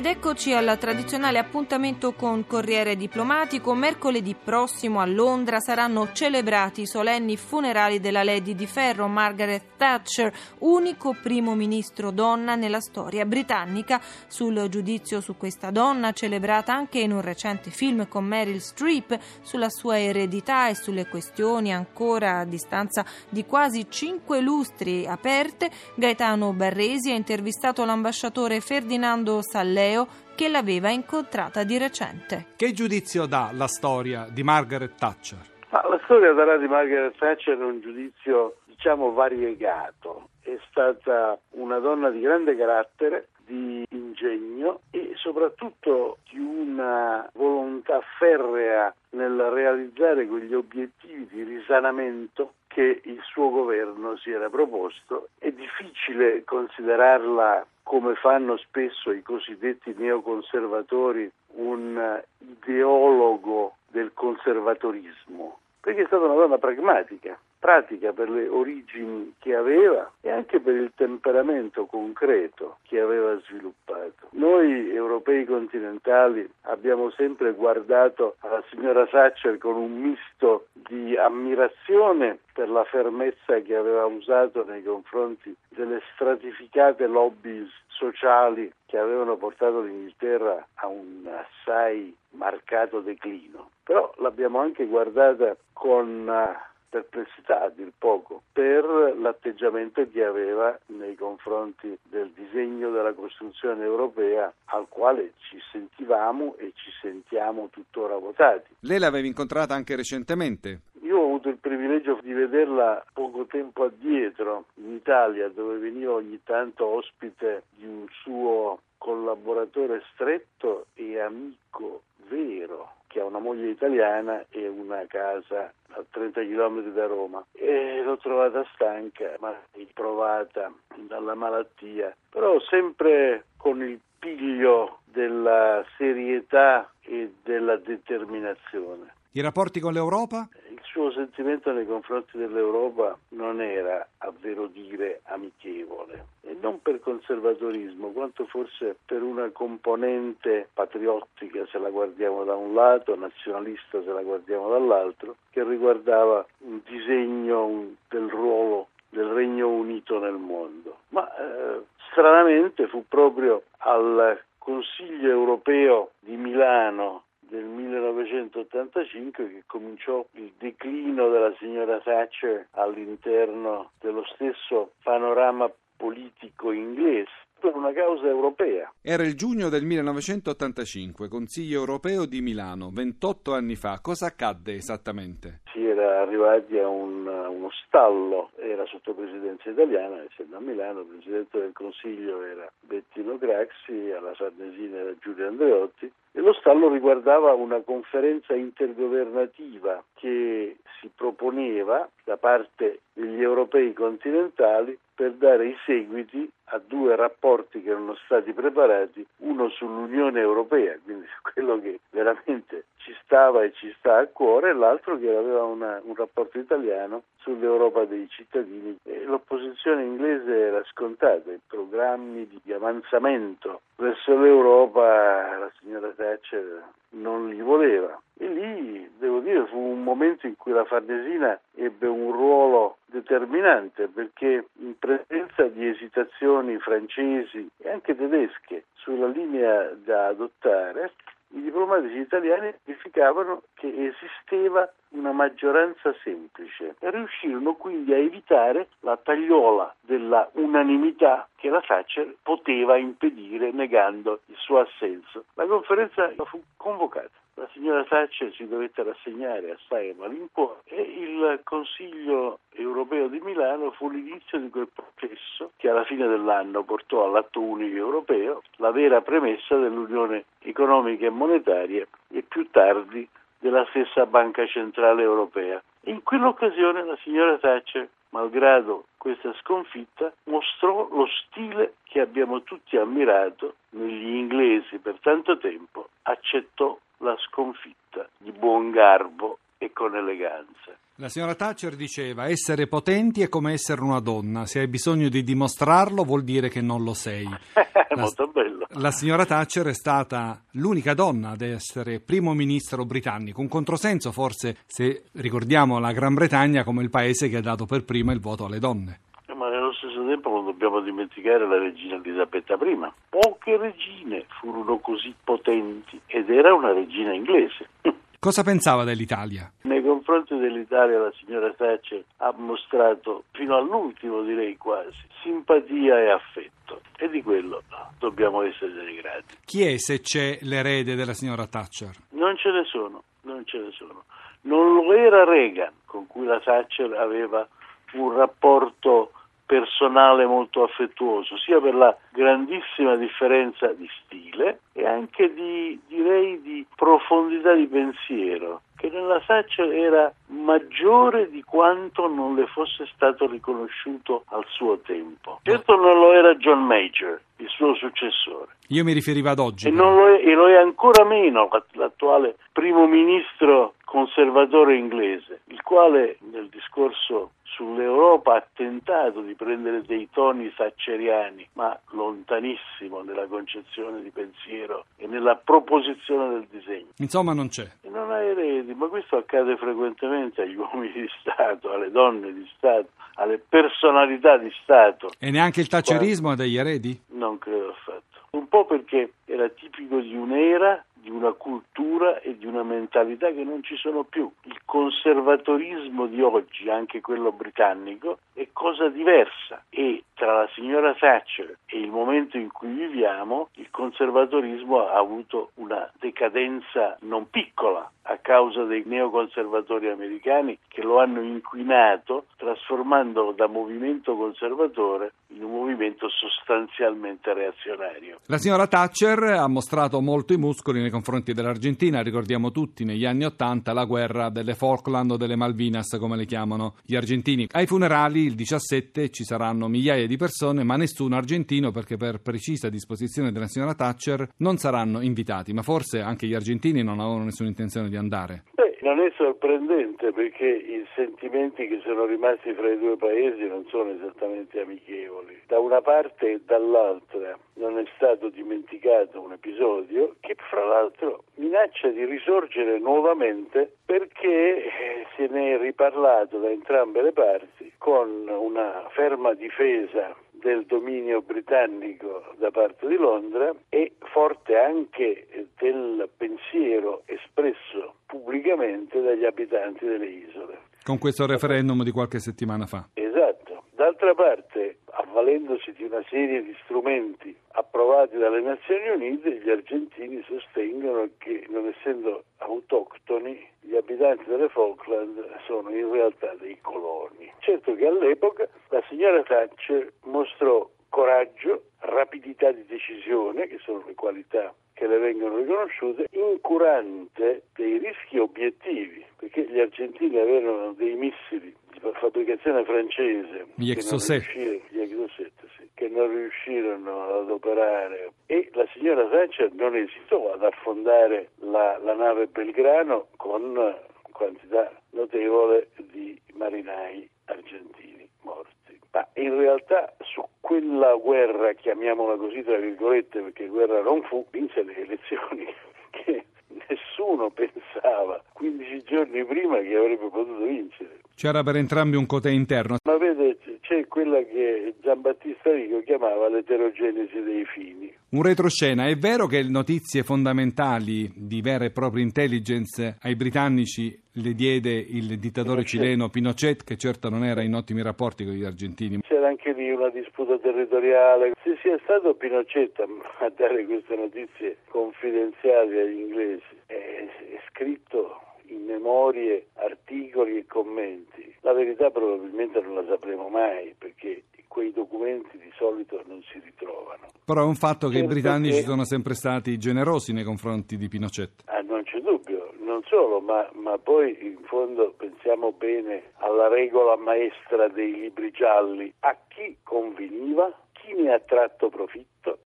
Ed eccoci al tradizionale appuntamento con Corriere Diplomatico. Mercoledì prossimo a Londra saranno celebrati i solenni funerali della Lady di Ferro, Margaret Thatcher, unico primo ministro donna nella storia britannica. Sul giudizio su questa donna, celebrata anche in un recente film con Meryl Streep, sulla sua eredità e sulle questioni ancora a distanza di quasi cinque lustri aperte, Gaetano Barresi ha intervistato l'ambasciatore Ferdinando Sallè Matteo che l'aveva incontrata di recente. Che giudizio dà la storia di Margaret Thatcher? Ma la storia darà di Margaret Thatcher un giudizio diciamo variegato. È stata una donna di grande carattere, di ingegno e soprattutto di una volontà ferrea nel realizzare quegli obiettivi di risanamento che il suo governo si era proposto. È difficile considerarla come fanno spesso i cosiddetti neoconservatori, un ideologo del conservatorismo, perché è stata una donna pragmatica, pratica per le origini che aveva e anche per il temperamento concreto che aveva sviluppato. Noi europei continentali abbiamo sempre guardato alla signora Thatcher con un misto di ammirazione per la fermezza che aveva usato nei confronti delle stratificate lobby sociali che avevano portato l'Inghilterra a un assai marcato declino. Però l'abbiamo anche guardata con eh, perplessità a dir poco per l'atteggiamento che aveva nei confronti del disegno della costruzione europea al quale ci sentivamo e ci sentiamo tuttora votati. Lei l'aveva incontrata anche recentemente? Io ho avuto il privilegio di vederla poco tempo addietro in Italia dove veniva ogni tanto ospite di un suo collaboratore stretto e amico vero che ha una moglie italiana e una casa a 30 km da Roma e l'ho trovata stanca ma riprovata dalla malattia però sempre con il piglio della serietà e della determinazione. I rapporti con l'Europa? Il suo sentimento nei confronti dell'Europa non era, a vero dire, amichevole. Non per conservatorismo, quanto forse per una componente patriottica, se la guardiamo da un lato, nazionalista, se la guardiamo dall'altro, che riguardava un disegno del ruolo del Regno Unito nel mondo. Ma eh, stranamente fu proprio al Consiglio europeo di Milano del 1985 che cominciò il declino della signora Thatcher all'interno dello stesso panorama politico inglese per una causa europea. Era il giugno del 1985, Consiglio europeo di Milano, 28 anni fa. Cosa accadde esattamente? Si era arrivati a un, uno stallo, era sotto presidenza italiana, essendo a Milano, il presidente del Consiglio era Bettino Craxi, alla Farnesina era Giulio Andreotti e lo stallo riguardava una conferenza intergovernativa che si proponeva da parte degli europei continentali per dare i seguiti a due rapporti che erano stati preparati, uno sull'Unione Europea, quindi su quello che veramente ci stava e ci sta a cuore, e l'altro che aveva una, un rapporto italiano sull'Europa dei cittadini. E l'opposizione inglese era scontata, i programmi di avanzamento verso l'Europa la signora Thatcher non li voleva. E lì, devo dire, fu un momento in cui la Farnesina ebbe un ruolo determinante perché in presenza di esitazioni francesi e anche tedesche sulla linea da adottare, i diplomatici italiani verificavano che esisteva una maggioranza semplice e riuscirono quindi a evitare la tagliola della unanimità che la Thatcher poteva impedire negando il suo assenso. La conferenza fu convocata. La signora Thatcher si dovette rassegnare assai a malincuore e il Consiglio europeo di Milano fu l'inizio di quel processo che alla fine dell'anno portò all'atto unico europeo la vera premessa dell'Unione economica e monetaria e più tardi della stessa Banca Centrale Europea. In quell'occasione la signora Thatcher, malgrado questa sconfitta, mostrò lo stile che abbiamo tutti ammirato negli inglesi per tanto tempo, accettò la sconfitta di buon garbo con eleganza. La signora Thatcher diceva essere potenti è come essere una donna, se hai bisogno di dimostrarlo vuol dire che non lo sei. È molto bello. La signora Thatcher è stata l'unica donna ad essere primo ministro britannico, un controsenso forse se ricordiamo la Gran Bretagna come il paese che ha dato per prima il voto alle donne. Ma nello stesso tempo non dobbiamo dimenticare la regina Elisabetta I. Poche regine furono così potenti ed era una regina inglese. Cosa pensava dell'Italia? Nei confronti dell'Italia la signora Thatcher ha mostrato, fino all'ultimo direi quasi, simpatia e affetto e di quello dobbiamo essere grati. Chi è se c'è l'erede della signora Thatcher? Non ce ne sono, non ce ne sono. Non lo era Reagan con cui la Thatcher aveva un rapporto personale molto affettuoso, sia per la grandissima differenza di stile e anche di, direi, di profondità di pensiero, che nella Thatcher era maggiore di quanto non le fosse stato riconosciuto al suo tempo. Certo non lo era John Major, il suo successore. Io mi riferivo ad oggi. E, lo è, e lo è ancora meno l'attuale primo ministro conservatore inglese, il quale nel discorso sull'Europa ha tentato di prendere dei toni thatcheriani, ma lontanissimo nella concezione di pensiero e nella proposizione del disegno. Insomma non c'è. E non ha eredi, ma questo accade frequentemente agli uomini di Stato, alle donne di Stato, alle personalità di Stato. E neanche il thatcherismo ha degli eredi? Non credo affatto. Un po' perché era tipico di un'era di una cultura e di una mentalità che non ci sono più. Il conservatorismo di oggi, anche quello britannico, è cosa diversa e tra la signora Thatcher e il momento in cui viviamo il conservatorismo ha avuto una decadenza non piccola a causa dei neoconservatori americani che lo hanno inquinato trasformandolo da movimento conservatore in un movimento sostanzialmente reazionario. La signora Thatcher ha mostrato molto i muscoli nei confronti dell'Argentina, ricordiamo tutti negli anni Ottanta la guerra delle Falkland o delle Malvinas come le chiamano gli argentini. Ai funerali il 17 ci saranno migliaia di persone ma nessuno argentino perché per precisa disposizione della signora Thatcher non saranno invitati, ma forse anche gli argentini non avevano nessuna intenzione di andare. Non è sorprendente perché i sentimenti che sono rimasti fra i due paesi non sono esattamente amichevoli. Da una parte e dall'altra non è stato dimenticato un episodio che fra l'altro minaccia di risorgere nuovamente perché eh, se ne è riparlato da entrambe le parti con una ferma difesa del dominio britannico da parte di Londra e forte anche del pensiero espresso pubblicamente dagli abitanti delle isole. Con questo referendum di qualche settimana fa. Esatto. D'altra parte, avvalendosi di una serie di strumenti approvati dalle Nazioni Unite, gli argentini sostengono che, non essendo autoctoni, gli abitanti delle Falkland sono in realtà dei coloni. Certo che all'epoca la signora Thatcher mostrò coraggio, rapidità di decisione, che sono le qualità che le vengono riconosciute, incurante dei rischi obiettivi, perché gli argentini avevano dei missili di fabbricazione francese, gli Exocet, sì, che non riuscirono ad operare. E la signora Thatcher non esitò ad affondare la, la nave Belgrano con quantità notevole di marinai argentini morti. Ma in realtà su quella guerra, chiamiamola così tra virgolette, perché guerra non fu, vinse le elezioni che nessuno pensava 15 giorni prima che avrebbe potuto vincere. C'era per entrambi un cotè interno. Ma vede, c'è quella che Giambattista Rico chiamava l'eterogenesi dei fini. Un retroscena, è vero che notizie fondamentali di vera e propria intelligence ai britannici le diede il dittatore Pinochet. cileno Pinochet, che certo non era in ottimi rapporti con gli argentini. C'era anche lì una disputa territoriale. Se sia stato Pinochet a dare queste notizie confidenziali agli inglesi, è, è scritto in memorie, articoli e commenti. La verità probabilmente non la sapremo mai perché quei documenti di solito non si ritrovano. Però è un fatto che certo i britannici che... sono sempre stati generosi nei confronti di Pinochet. Ah, non c'è dubbio, non solo, ma, ma poi in fondo pensiamo bene alla regola maestra dei libri gialli. A chi conveniva? Chi ne ha tratto profitto?